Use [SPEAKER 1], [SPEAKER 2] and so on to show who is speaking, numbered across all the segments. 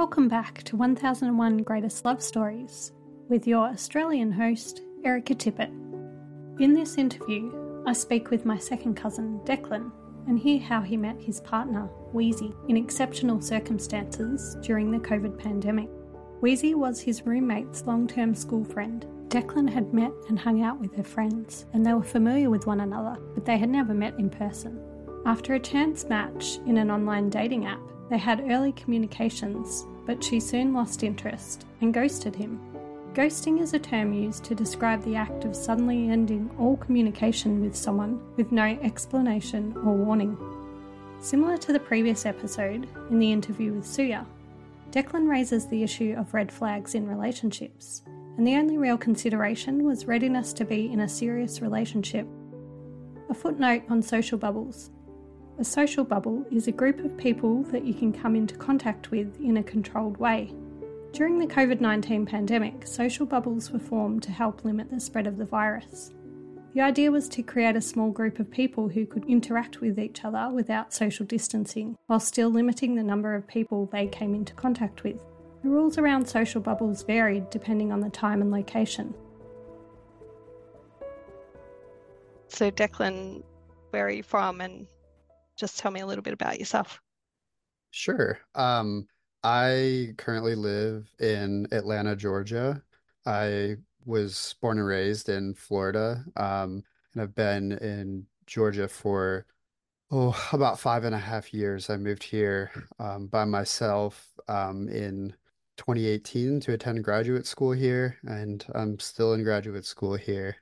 [SPEAKER 1] Welcome back to 1001 Greatest Love Stories with your Australian host, Erica Tippett. In this interview, I speak with my second cousin, Declan, and hear how he met his partner, Weezy, in exceptional circumstances during the COVID pandemic. Weezy was his roommate's long term school friend. Declan had met and hung out with her friends, and they were familiar with one another, but they had never met in person. After a chance match in an online dating app, they had early communications, but she soon lost interest and ghosted him. Ghosting is a term used to describe the act of suddenly ending all communication with someone with no explanation or warning. Similar to the previous episode, in the interview with Suya, Declan raises the issue of red flags in relationships, and the only real consideration was readiness to be in a serious relationship. A footnote on social bubbles. A social bubble is a group of people that you can come into contact with in a controlled way. During the COVID 19 pandemic, social bubbles were formed to help limit the spread of the virus. The idea was to create a small group of people who could interact with each other without social distancing, while still limiting the number of people they came into contact with. The rules around social bubbles varied depending on the time and location.
[SPEAKER 2] So, Declan, where are you from? And just tell me a little bit about yourself.
[SPEAKER 3] Sure. Um, I currently live in Atlanta, Georgia. I was born and raised in Florida, um, and I've been in Georgia for oh about five and a half years. I moved here um, by myself um, in 2018 to attend graduate school here, and I'm still in graduate school here.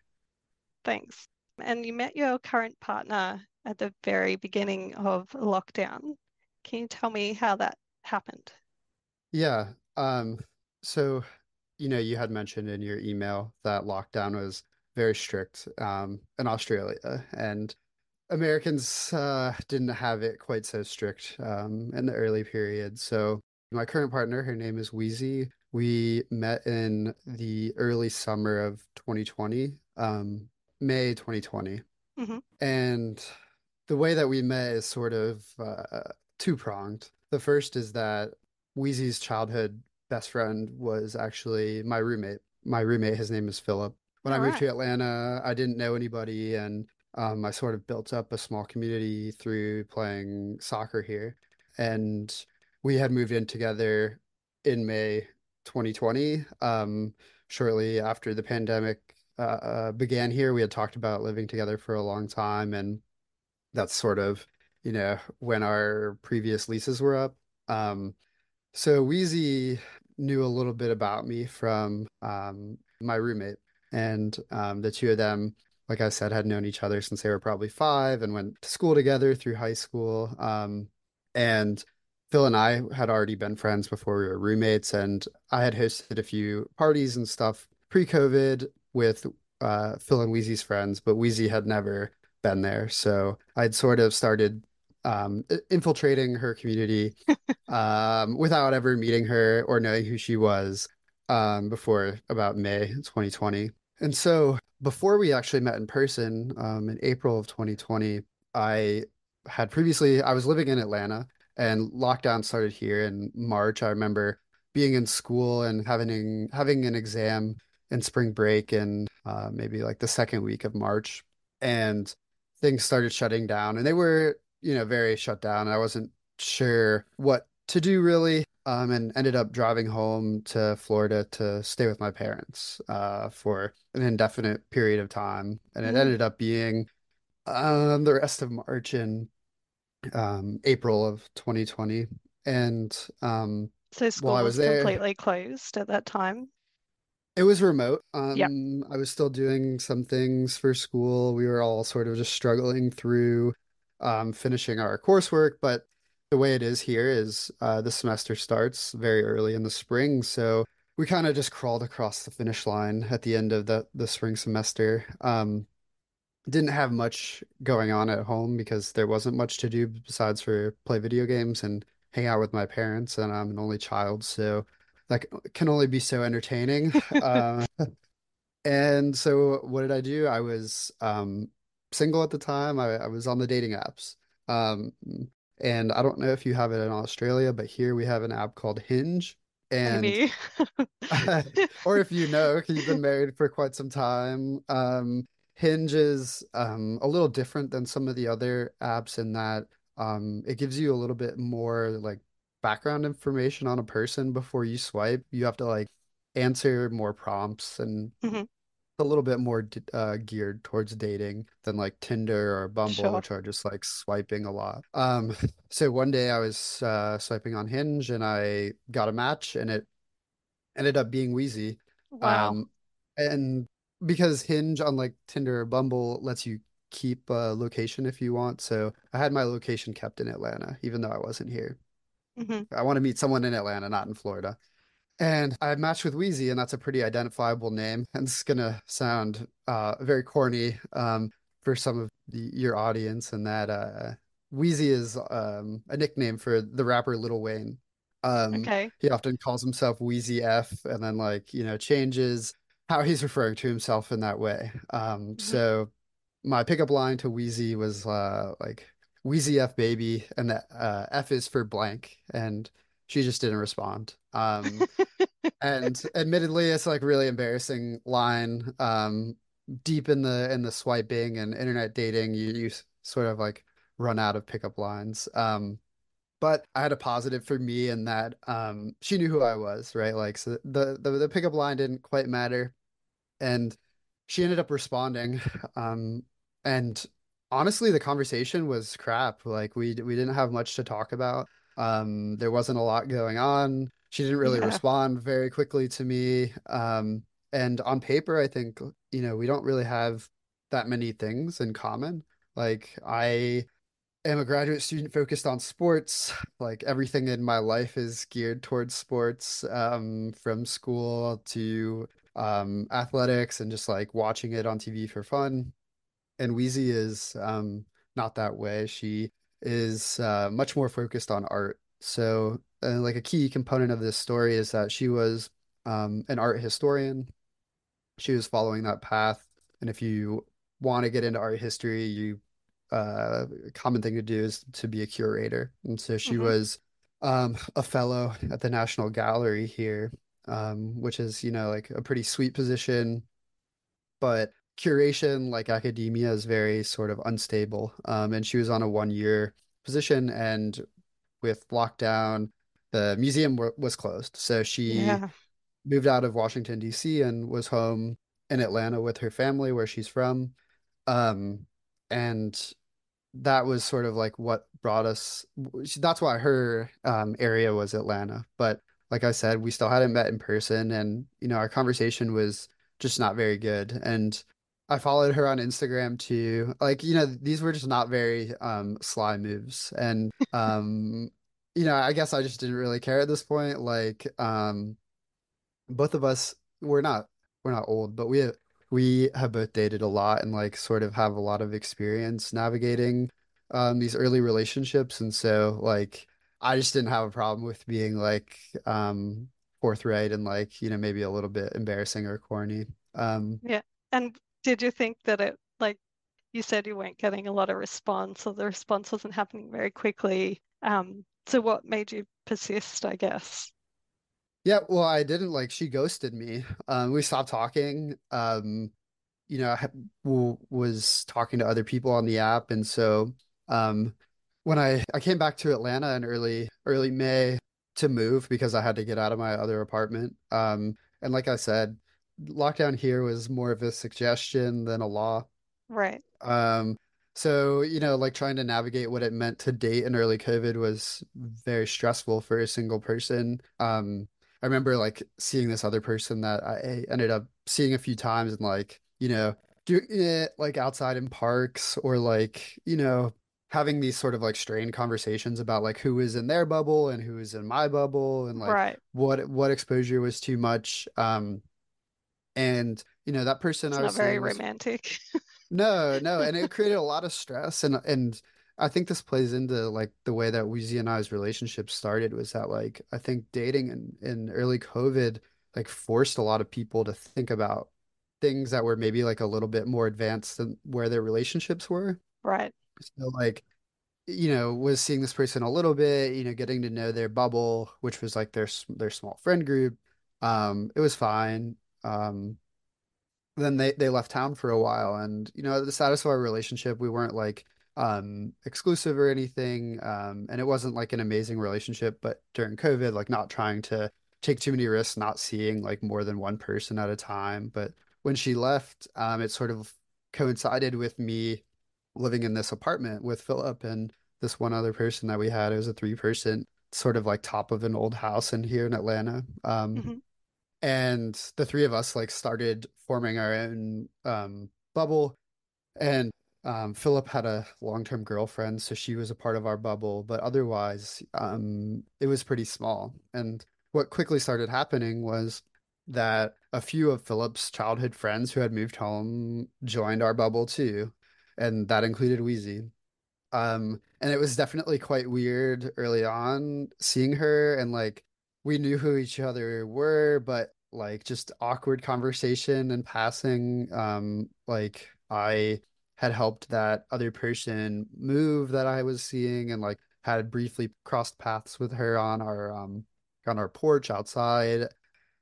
[SPEAKER 2] Thanks. And you met your current partner at the very beginning of lockdown. Can you tell me how that happened?
[SPEAKER 3] Yeah. Um, so, you know, you had mentioned in your email that lockdown was very strict um, in Australia, and Americans uh, didn't have it quite so strict um, in the early period. So, my current partner, her name is Weezy. We met in the early summer of 2020, um, May 2020.
[SPEAKER 2] Mm-hmm.
[SPEAKER 3] And the way that we met is sort of uh, two pronged. The first is that Weezy's childhood best friend was actually my roommate. My roommate, his name is Philip. When
[SPEAKER 2] All
[SPEAKER 3] I moved
[SPEAKER 2] right.
[SPEAKER 3] to Atlanta, I didn't know anybody, and um, I sort of built up a small community through playing soccer here. And we had moved in together in May 2020. Um, shortly after the pandemic uh, uh, began here, we had talked about living together for a long time, and that's sort of, you know, when our previous leases were up. Um, so Weezy knew a little bit about me from um, my roommate, and um, the two of them, like I said, had known each other since they were probably five and went to school together through high school. Um, and Phil and I had already been friends before we were roommates, and I had hosted a few parties and stuff pre-COVID with uh, Phil and Weezy's friends, but Weezy had never been there. So I'd sort of started um, infiltrating her community um, without ever meeting her or knowing who she was um, before about May 2020. And so before we actually met in person um, in April of 2020, I had previously, I was living in Atlanta and lockdown started here in March. I remember being in school and having having an exam in spring break in uh, maybe like the second week of March. And things started shutting down, and they were, you know, very shut down. I wasn't sure what to do really, um, and ended up driving home to Florida to stay with my parents uh, for an indefinite period of time, and it
[SPEAKER 2] Mm.
[SPEAKER 3] ended up being um, the rest of March and um, April of 2020. And um,
[SPEAKER 2] So
[SPEAKER 3] while
[SPEAKER 2] school
[SPEAKER 3] I
[SPEAKER 2] was
[SPEAKER 3] was there,
[SPEAKER 2] completely closed at that time.
[SPEAKER 3] It was remote.
[SPEAKER 2] Yep.
[SPEAKER 3] Um, I was still doing some things for school. We were all sort of just struggling through um, finishing our coursework, but the way it is here is uh, the semester starts very early in the spring, so we kind of just crawled across the finish line at the end of the the spring semester. Um, didn't have much going on at home because there wasn't much to do besides for play video games and hang out with my parents, and I'm an only child, so that can only be so entertaining. Uh, and so what did I do? I was um, single at the time. I, I was on the dating apps. Um, and I don't know if you have it in Australia, but here we have an app called Hinge. And or if you know, you've been married for quite some time, um, Hinge is um, a little different than some of the other apps in that um, it gives you a little bit more like background information on a person before you swipe. You have to like answer more prompts and
[SPEAKER 2] Mhm.
[SPEAKER 3] a little bit more uh, geared towards dating than like Tinder or Bumble,
[SPEAKER 2] Sure.
[SPEAKER 3] which are just like swiping a lot. Um, so one day I was uh, swiping on Hinge and I got a match and it ended up being Weezy.
[SPEAKER 2] Wow.
[SPEAKER 3] Um, and because Hinge, unlike Tinder or Bumble, lets you keep a location if you want. So I had my location kept in Atlanta, even though I wasn't here.
[SPEAKER 2] Hmm
[SPEAKER 3] I want to meet someone in Atlanta, not in Florida. And I matched with Weezy, and that's a pretty identifiable name. And this is gonna sound uh, very corny um, for some of the, your audience, and that uh, Weezy is um, a nickname for the rapper Lil Wayne. Um,
[SPEAKER 2] Okay.
[SPEAKER 3] he often calls himself Weezy F, and then like you know changes how he's referring to himself in that way. Um,
[SPEAKER 2] hmm
[SPEAKER 3] so my pickup line to Weezy was uh, like Weezy F baby, and the uh, F is for blank, and she just didn't respond. Um, and admittedly, it's like really embarrassing line. Um, deep in the in the swiping and internet dating, you you sort of like run out of pickup lines. Um, but I had a positive for me in that um she knew who I was, right? Like so the the, the pickup line didn't quite matter, and she ended up responding. Um, and honestly, the conversation was crap. Like we we didn't have much to talk about. Um, there wasn't a lot going on. She didn't really
[SPEAKER 2] Yeah.
[SPEAKER 3] respond very quickly to me. Um, and on paper, I think, you know, we don't really have that many things in common. Like I am a graduate student focused on sports. Like everything in my life is geared towards sports, um, from school to um, athletics and just like watching it on TV for fun. And Weezy is um, not that way. She is uh, much more focused on art. So, uh, like a key component of this story is that she was um, an art historian. She was following that path. And if you want to get into art history, you uh, a common thing to do is to be a curator. And so she
[SPEAKER 2] hmm
[SPEAKER 3] was um, a fellow at the National Gallery here, um, which is, you know, like a pretty sweet position but curation, like academia, is very sort of unstable. Um, and she was on a one year position, and with lockdown, the museum w was closed. So she
[SPEAKER 2] Yeah.
[SPEAKER 3] moved out of Washington, D.C., and was home in Atlanta with her family, where she's from. Um, and that was sort of like what brought us. That's why her um, area was Atlanta. But like I said, we still hadn't met in person, and you know, our conversation was just not very good. And I followed her on Instagram too. Like, you know, these were just not very um, sly moves. And um, you know, I guess I just didn't really care at this point. Like, um, both of us we're not we're not old, but we we have both dated a lot and like sort of have a lot of experience navigating um these early relationships and so like I just didn't have a problem with being like um forthright and like you know maybe a little bit embarrassing or corny. Um
[SPEAKER 2] Yeah. And did you think that it, like you said, you weren't getting a lot of response or the response wasn't happening very quickly? Um, so what made you persist, I guess?
[SPEAKER 3] yeah, well I didn't like she ghosted me. Um we stopped talking. Um you know, I was talking to other people on the app, and so um, when I I came back to Atlanta in early early May to move because I had to get out of my other apartment. Um, and like I said, lockdown here was more of a suggestion than a law.
[SPEAKER 2] Right.
[SPEAKER 3] Um, so, you know, like trying to navigate what it meant to date in early COVID was very stressful for a single person. Um, I remember like seeing this other person that I ended up seeing a few times and like, you know, doing it like outside in parks or like, you know, having these sort of like strained conversations about like who is in their bubble and who is in my bubble and like
[SPEAKER 2] Right.
[SPEAKER 3] what what exposure was too much. Um, and you know, that person
[SPEAKER 2] It's
[SPEAKER 3] I
[SPEAKER 2] not
[SPEAKER 3] was
[SPEAKER 2] very
[SPEAKER 3] was
[SPEAKER 2] romantic.
[SPEAKER 3] no, no, and it created a lot of stress and and I think this plays into like the way that Weezy and I's relationship started was that like I think dating in, in early COVID like forced a lot of people to think about things that were maybe like a little bit more advanced than where their relationships were.
[SPEAKER 2] Right.
[SPEAKER 3] So like, you know, was seeing this person a little bit, you know, getting to know their bubble, which was like their their small friend group. Um, it was fine. Um, then they they left town for a while and you know the status of our relationship we weren't like um exclusive or anything um and it wasn't like an amazing relationship but during COVID like not trying to take too many risks not seeing like more than one person at a time but when she left um it sort of coincided with me living in this apartment with Philip and this one other person that we had. It was a three person sort of like top of an old house in here in Atlanta. Um
[SPEAKER 2] hmm
[SPEAKER 3] and the three of us like started forming our own um, bubble. And um, Philip had a long-term girlfriend, so she was a part of our bubble, but otherwise, um, it was pretty small. And what quickly started happening was that a few of Philip's childhood friends who had moved home joined our bubble too, and that included Weezy. Um, and it was definitely quite weird early on seeing her and like we knew who each other were, but like just awkward conversation and passing. Um, like I had helped that other person move that I was seeing and like had briefly crossed paths with her on our um on our porch outside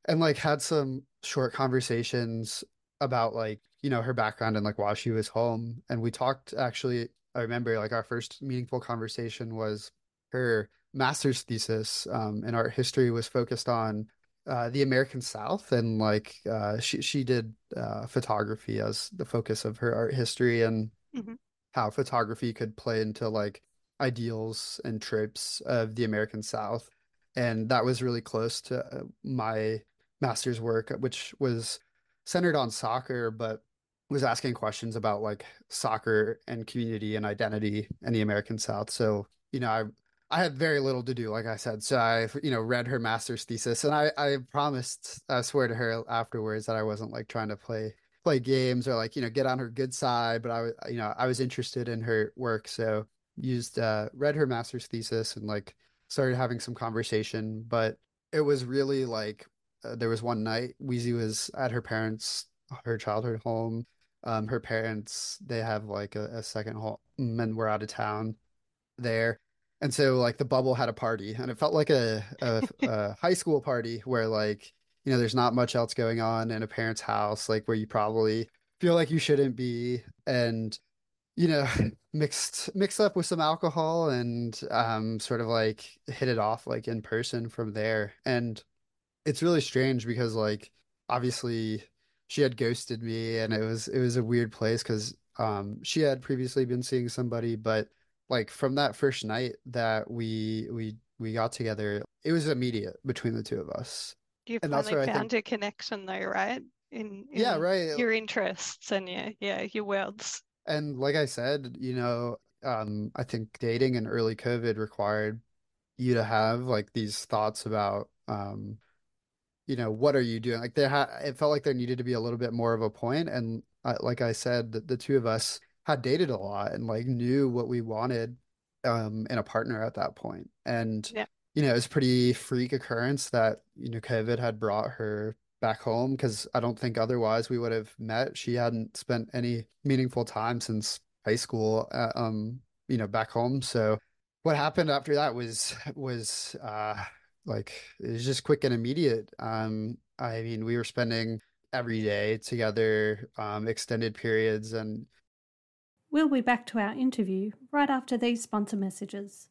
[SPEAKER 3] and like had some short conversations about like you know her background and like why she was home and we talked actually I remember like our first meaningful conversation was her master's thesis um, in art history was focused on uh, the American South and like uh, she she did uh, photography as the focus of her art history and
[SPEAKER 2] hmm
[SPEAKER 3] how photography could play into like ideals and tropes of the American South. And that was really close to uh, my master's work, which was centered on soccer, but was asking questions about like soccer and community and identity in the American South. So, you know, I I had very little to do, like I said. So I, you know, read her master's thesis and I I promised, I swear to her afterwards that I wasn't like trying to play play games or like you know get on her good side but i was you know i was interested in her work so used uh read her master's thesis and like started having some conversation but it was really like uh, there was one night Weezy was at her parents her childhood home um her parents they have like a, a second home and we're out of town there and so like the bubble had a party and it felt like a, a, a high school party where like you know, there's not much else going on in a parent's house, like where you probably feel like you shouldn't be, and you know, mixed mixed up with some alcohol and um sort of like hit it off like in person from there. And it's really strange because like obviously she had ghosted me and it was it was a weird place because um she had previously been seeing somebody, but like from that first night that we we we got together, it was immediate between the two of us.
[SPEAKER 2] You
[SPEAKER 3] And that's
[SPEAKER 2] finally
[SPEAKER 3] where I think
[SPEAKER 2] found your connection though, right? In
[SPEAKER 3] Yeah, right.
[SPEAKER 2] your interests and yeah, yeah, your worlds.
[SPEAKER 3] And like I said, you know, um, I think dating in early COVID required you to have like these thoughts about, um, you know, what are you doing? Like there ha it felt like there needed to be a little bit more of a point. And uh, like I said, the, the two of us had dated a lot and like knew what we wanted, um, in a partner at that point. And
[SPEAKER 2] Yeah.
[SPEAKER 3] you know, it's pretty freak occurrence that, you know, COVID had brought her back home because I don't think otherwise we would have met. She hadn't spent any meaningful time since high school, uh, um, you know, back home. So what happened after that was was uh like it was just quick and immediate. Um, I mean, we were spending, every day together, um, extended periods, and
[SPEAKER 1] We'll be back to our interview right after these sponsor messages.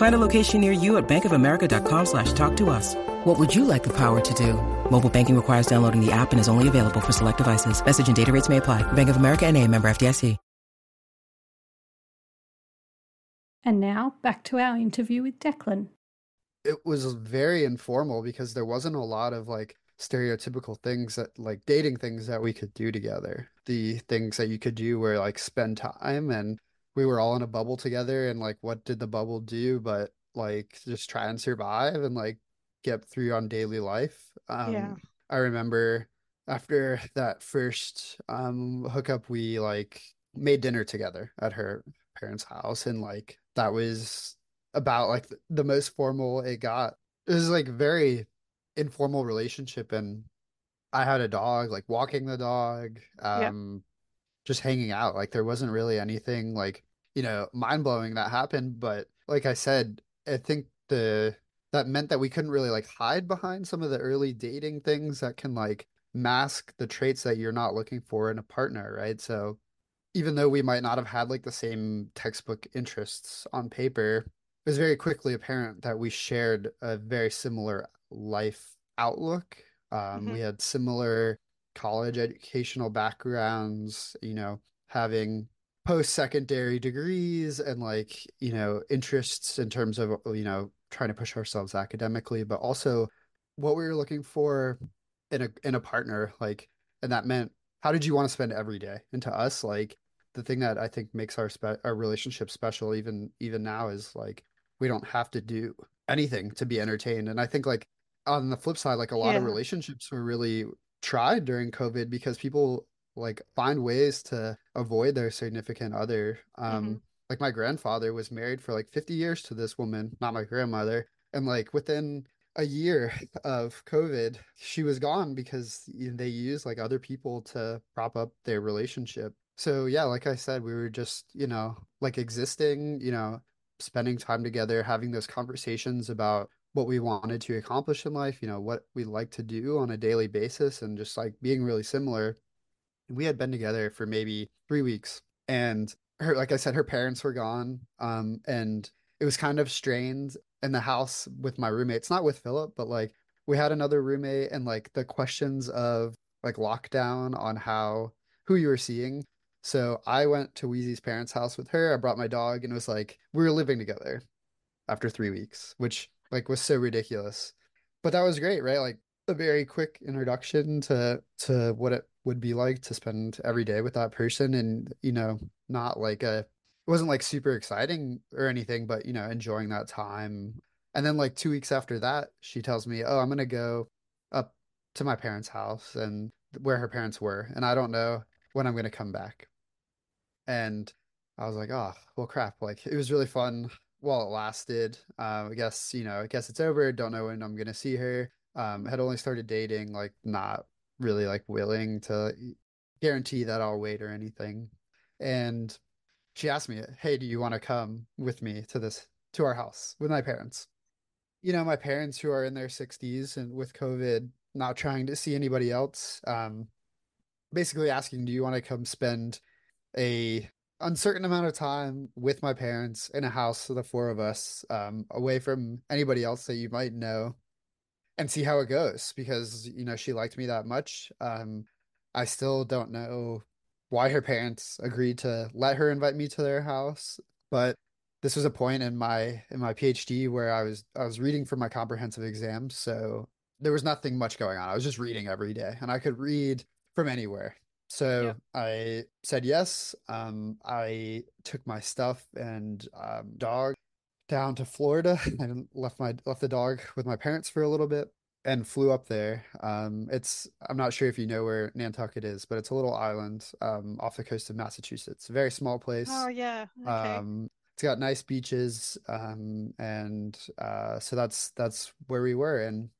[SPEAKER 4] Find a location near you at bankofamerica.com slash talk to us. What would you like the power to do? Mobile banking requires downloading the app and is only available for select devices. Message and data rates may apply. Bank of America and a member FDIC.
[SPEAKER 1] And now back to our interview with Declan.
[SPEAKER 3] it was very informal because there wasn't a lot of like stereotypical things that like dating things that we could do together. The things that you could do were like spend time and we were all in a bubble together and like what did the bubble do but like just try and survive and like get through on daily life. Um
[SPEAKER 2] Yeah.
[SPEAKER 3] I remember after that first um hookup we like made dinner together at her parents' house and like that was about like the, most formal it got. It was like very informal relationship and I had a dog, like walking the dog,
[SPEAKER 2] Yeah.
[SPEAKER 3] um just hanging out. Like there wasn't really anything like, you know, mind-blowing that happened, but like I said, I think the that meant that we couldn't really like hide behind some of the early dating things that can like mask the traits that you're not looking for in a partner, right? So even though we might not have had like the same textbook interests on paper, it was very quickly apparent that we shared a very similar life outlook. Um,
[SPEAKER 2] Mhm.
[SPEAKER 3] we had similar college educational backgrounds, you know, having post-secondary degrees and like, you know, interests in terms of, you know, trying to push ourselves academically, but also what we were looking for in a in a partner, like, and that meant how did you want to spend every day? And to us, like the thing that I think makes our spe our relationship special even even now is like we don't have to do anything to be entertained. And I think like on the flip side, like a lot of relationships were really tried during COVID because people like find ways to avoid their significant other. Um, like my grandfather was married for like 50 years to this woman, not my grandmother. And like within a year of COVID, she was gone because they used like other people to prop up their relationship. So yeah, like I said, we were just, you know, like existing, you know, spending time together, having those conversations about what we wanted to accomplish in life, you know, what we like to do on a daily basis, and just like being really similar. We had been together for maybe three weeks, and her, like I said, her parents were gone, um, and it was kind of strained in the house with my roommates, not with Philip, but like we had another roommate, and like the questions of like lockdown on how who you were seeing. So I went to Weezy's parents' house with her. I brought my dog, and it was like we were living together after three weeks, which like was so ridiculous. But that was great, right? Like a very quick introduction to to what it would be like to spend every day with that person and you know, not like a it wasn't like super exciting or anything, but you know, enjoying that time. And then like two weeks after that, she tells me, "Oh, I'm gonna go up to my parents' house and where her parents were, and I don't know when I'm gonna come back." And I was like, oh, well, crap. Like, it was really fun while it lasted. Um, I guess, you know, I guess it's over. Don't know when I'm gonna see her. Um, had only started dating, like, not really like willing to guarantee that I'll wait or anything. And she asked me, hey, do you want to come with me to this, to our house with my parents? You know, my parents who are in their 60s and with COVID, not trying to see anybody else, um, basically asking, do you want to come spend a uncertain amount of time with my parents in a house of the four of us, um, away from anybody else that you might know, and see how it goes. Because, you know, she liked me that much. Um, I still don't know why her parents agreed to let her invite me to their house, but this was a point in my in my PhD where I was I was reading for my comprehensive exams, so there was nothing much going on. I was just reading every day, and I could read from anywhere. So
[SPEAKER 2] Yeah.
[SPEAKER 3] I said yes. Um, I took my stuff and um, dog down to Florida and left my left the dog with my parents for a little bit and flew up there. Um, it's I'm not sure if you know where Nantucket is, but it's a little island um, off the coast of Massachusetts. A very small place.
[SPEAKER 2] Oh yeah. Okay.
[SPEAKER 3] Um, it's got nice beaches, um, and uh, so that's that's where we were. And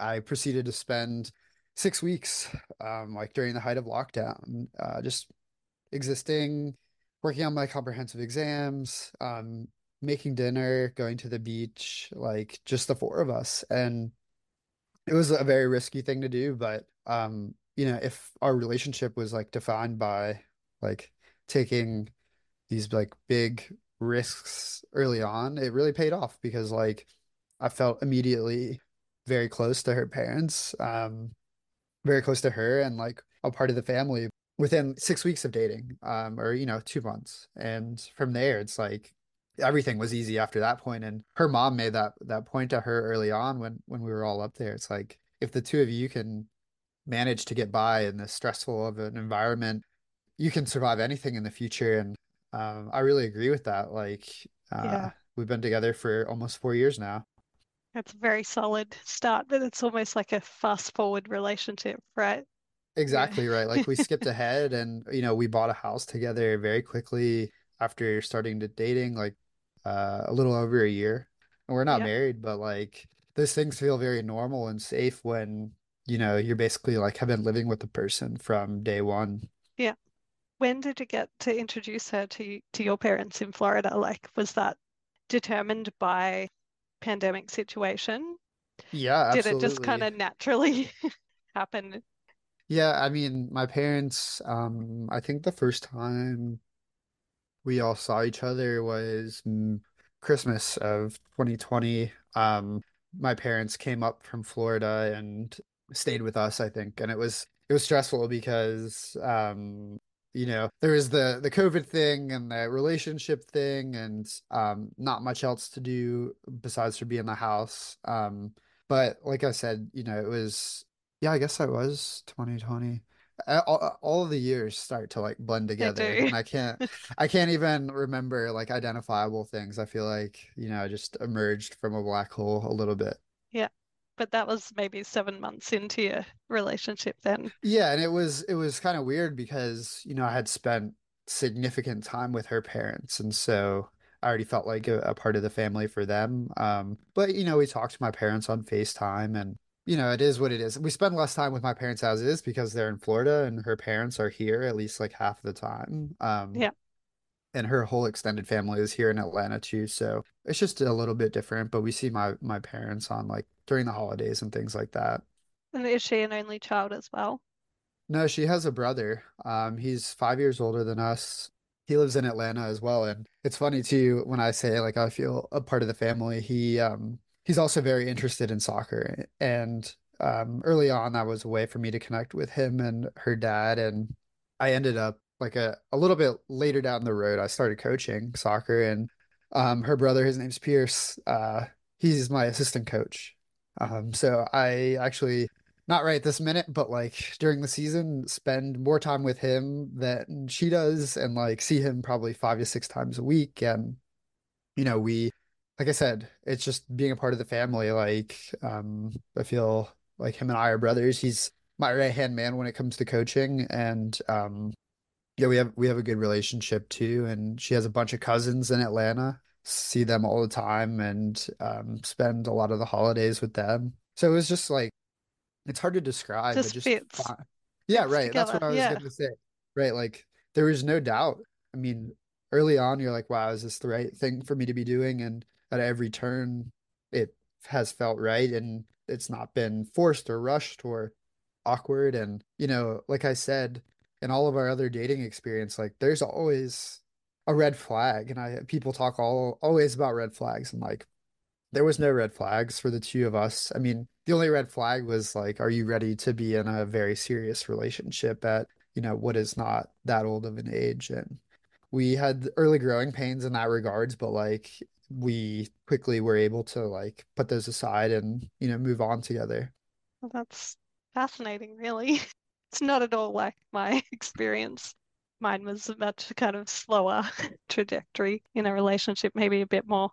[SPEAKER 3] I proceeded to spend six weeks, um, like during the height of lockdown, uh, just existing, working on my comprehensive exams, um, making dinner, going to the beach, like just the four of us. And it was a very risky thing to do, but um, you know, if our relationship was like defined by like taking these like big risks early on, it really paid off because like I felt immediately very close to her parents, um, very close to her and like a part of the family within six weeks of dating, um, or you know, two months. And from there, it's like everything was easy after that point. And her mom made that that point to her early on when when we were all up there. It's like if the two of you can manage to get by in this stressful of an environment, you can survive anything in the future. And um, I really agree with that. Like, uh,
[SPEAKER 2] Yeah.
[SPEAKER 3] we've been together for almost four years now.
[SPEAKER 2] That's a very solid start, but it's almost like a fast forward relationship, right?
[SPEAKER 3] Exactly right. Like we skipped ahead and you know, we bought a house together very quickly after starting to dating, like uh, a little over a year. And we're not
[SPEAKER 2] Yeah.
[SPEAKER 3] married, but like those things feel very normal and safe when, you know, you're basically like have been living with the person from day one. Yeah.
[SPEAKER 2] When did you get to introduce her to to your parents in Florida? Like, was that determined by pandemic situation?
[SPEAKER 3] Yeah,
[SPEAKER 2] Did it just kind of naturally happen?
[SPEAKER 3] Yeah, I mean, my parents, um, I think the first time we all saw each other was Christmas of 2020. Um, my parents came up from Florida and stayed with us, I think, and it was it was stressful because um, you know, there was the the COVID thing and the relationship thing and um not much else to do besides to be in the house. Um, but like I said, you know, it was yeah, I guess that was 2020. Uh, All, all of the years start to like blend together, and I can't I can't even remember like identifiable things. I feel like, you know, I just emerged from a black hole a little bit.
[SPEAKER 2] Yeah. But that was maybe seven months into your relationship then.
[SPEAKER 3] Yeah, and it was it was kind of weird because, you know, I had spent significant time with her parents, and so I already felt like a, a part of the family for them. Um, but you know, we talked to my parents on FaceTime and you know, it is what it is. We spend less time with my parents as is because they're in Florida and her parents are here at least like half the time. Um,
[SPEAKER 2] Yeah.
[SPEAKER 3] And her whole extended family is here in Atlanta too, so it's just a little bit different, but we see my my parents on like during the holidays and things like that.
[SPEAKER 2] And is she an only child as well?
[SPEAKER 3] No, she has a brother. Um, he's five years older than us. He lives in Atlanta as well, and it's funny too when I say like I feel a part of the family. He um he's also very interested in soccer, and um early on that was a way for me to connect with him and her dad, and I ended up like a a little bit later down the road. I started coaching soccer, and um her brother, his name's Pierce. Uh, he's my assistant coach. Um, so I actually not right this minute, but like during the season, spend more time with him than she does and like see him probably five to six times a week. And, you know, we, like I said, it's just being a part of the family. Like, um, I feel like him and I are brothers. He's my right hand man when it comes to coaching. And, um, yeah, we have we have a good relationship too. And she has a bunch of cousins in Atlanta. See them all the time and um, spend a lot of the holidays with them. So it was just like it's hard to describe, but
[SPEAKER 2] Just
[SPEAKER 3] just
[SPEAKER 2] fits.
[SPEAKER 3] fun. Yeah,
[SPEAKER 2] Fits
[SPEAKER 3] right. That's what I was
[SPEAKER 2] Yeah.
[SPEAKER 3] going to say. Right. Like there was no doubt. I mean, early on, you're like, wow, is this the right thing for me to be doing? And at every turn, it has felt right. And it's not been forced or rushed or awkward. And, you know, like I said, in all of our other dating experience, like there's always a red flag. And I, people talk all always about red flags. And like, there was no red flags for the two of us. I mean, the only red flag was like, are you ready to be in a very serious relationship at, you know, what is not that old of an age? And we had early growing pains in that regards, but like we quickly were able to like put those aside and, you know, move on together.
[SPEAKER 2] Well, that's fascinating, really. It's not at all like my experience. Mine was a much kind of slower trajectory in a relationship, maybe a bit more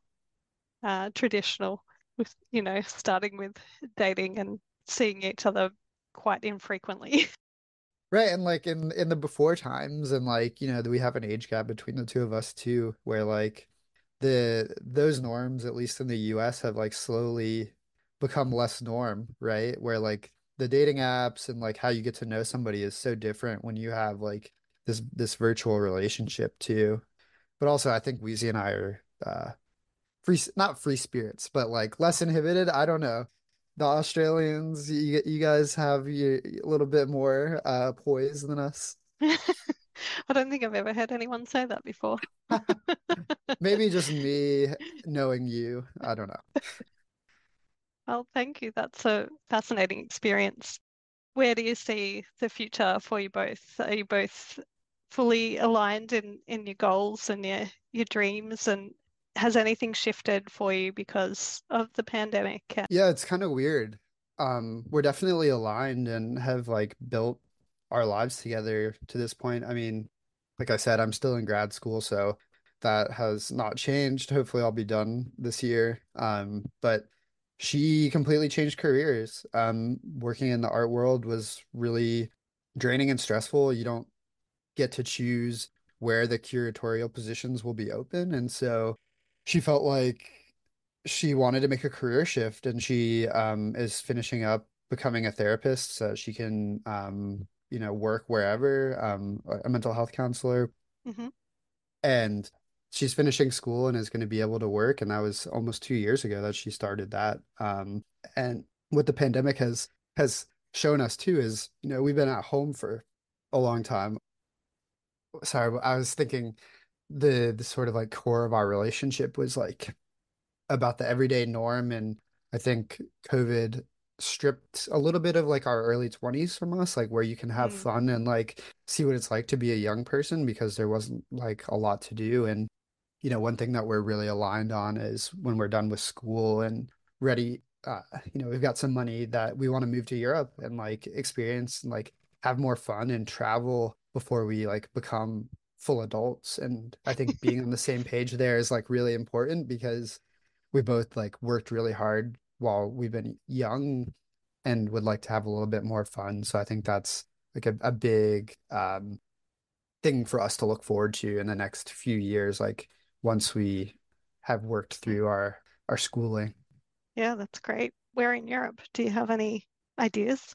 [SPEAKER 2] uh, traditional with, you know, starting with dating and seeing each other quite infrequently.
[SPEAKER 3] Right, and like in in the before times and like, you know, we have an age gap between the two of us too, where like the those norms, at least in the US, have like slowly become less norm, right? Where like the dating apps and like how you get to know somebody is so different when you have like this this virtual relationship too. But also, I think Weezy and I are uh, free, not free spirits, but like less inhibited. I don't know. The Australians, you you guys have a little bit more uh, poise than us.
[SPEAKER 2] I don't think I've ever heard anyone say that before.
[SPEAKER 3] Maybe just me knowing you. I don't know.
[SPEAKER 2] Well, thank you. That's a fascinating experience. Where do you see the future for you both? Are you both fully aligned in, in your goals and your, your dreams? And has anything shifted for you because of the pandemic?
[SPEAKER 3] Yeah, it's kind of weird. Um, we're definitely aligned and have like built our lives together to this point. I mean, like I said, I'm still in grad school, so that has not changed. Hopefully, I'll be done this year. Um, but she completely changed careers. Um, working in the art world was really draining and stressful. You don't get to choose where the curatorial positions will be open. And so she felt like she wanted to make a career shift and she um, is finishing up becoming a therapist so she can um, you know work wherever um, a mental health counselor
[SPEAKER 2] mm-hmm.
[SPEAKER 3] and she's finishing school and is going to be able to work and that was almost two years ago that she started that um, and what the pandemic has has shown us too is you know we've been at home for a long time sorry i was thinking the the sort of like core of our relationship was like about the everyday norm and i think covid stripped a little bit of like our early 20s from us like where you can have mm. fun and like see what it's like to be a young person because there wasn't like a lot to do and you know, one thing that we're really aligned on is when we're done with school and ready, uh, you know, we've got some money that we want to move to Europe and like experience and like have more fun and travel before we like become full adults. And I think being on the same page there is like really important because we both like worked really hard while we've been young and would like to have a little bit more fun. So I think that's like a, a big um, thing for us to look forward to in the next few years. Like once we have worked through our our schooling.
[SPEAKER 2] Yeah, that's great. Where in Europe? Do you have any ideas?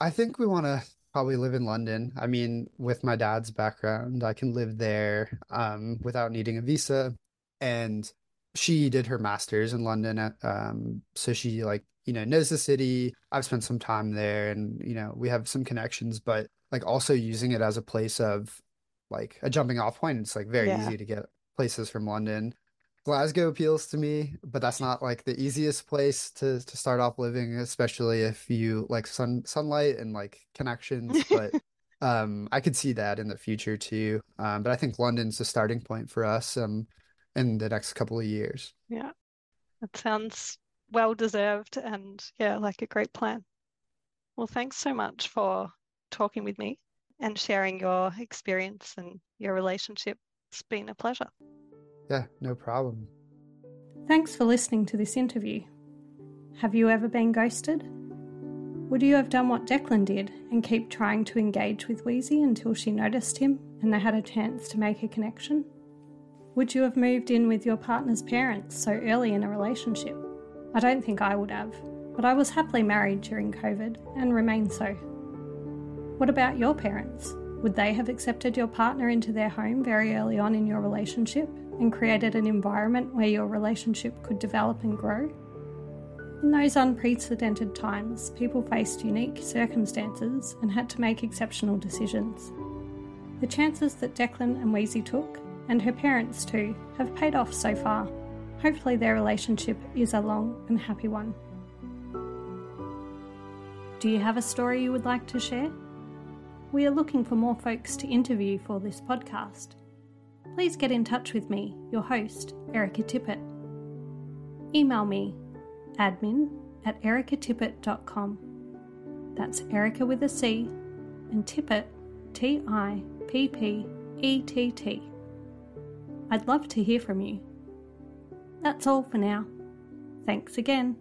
[SPEAKER 3] I think we want to probably live in London. I mean, with my dad's background, I can live there um, without needing a visa. And she did her master's in London, at, um, so she like you know knows the city. I've spent some time there, and you know we have some connections. But like also using it as a place of like a jumping off point. It's like very yeah. easy to get places from London. Glasgow appeals to me, but that's not like the easiest place to to start off living, especially if you like sun sunlight and like connections. But um, I could see that in the future too. Um, but I think London's the starting point for us um in the next couple of years.
[SPEAKER 2] Yeah, that sounds well deserved and yeah, like a great plan. Well, thanks so much for talking with me and sharing your experience and your relationship it's been a pleasure.
[SPEAKER 3] Yeah, no problem.
[SPEAKER 1] Thanks for listening to this interview. Have you ever been ghosted? Would you have done what Declan did and keep trying to engage with Weezy until she noticed him and they had a chance to make a connection? Would you have moved in with your partner's parents so early in a relationship? I don't think I would have, but I was happily married during COVID and remain so. What about your parents? Would they have accepted your partner into their home very early on in your relationship and created an environment where your relationship could develop and grow? In those unprecedented times, people faced unique circumstances and had to make exceptional decisions. The chances that Declan and Weezy took, and her parents too, have paid off so far. Hopefully, their relationship is a long and happy one. Do you have a story you would like to share? We are looking for more folks to interview for this podcast. please get in touch with me, your host, Erica Tippett. Email me admin at ericatippett.com. That's Erica with a C and Tippett, T I P P E T T. I'd love to hear from you. That's all for now. Thanks again.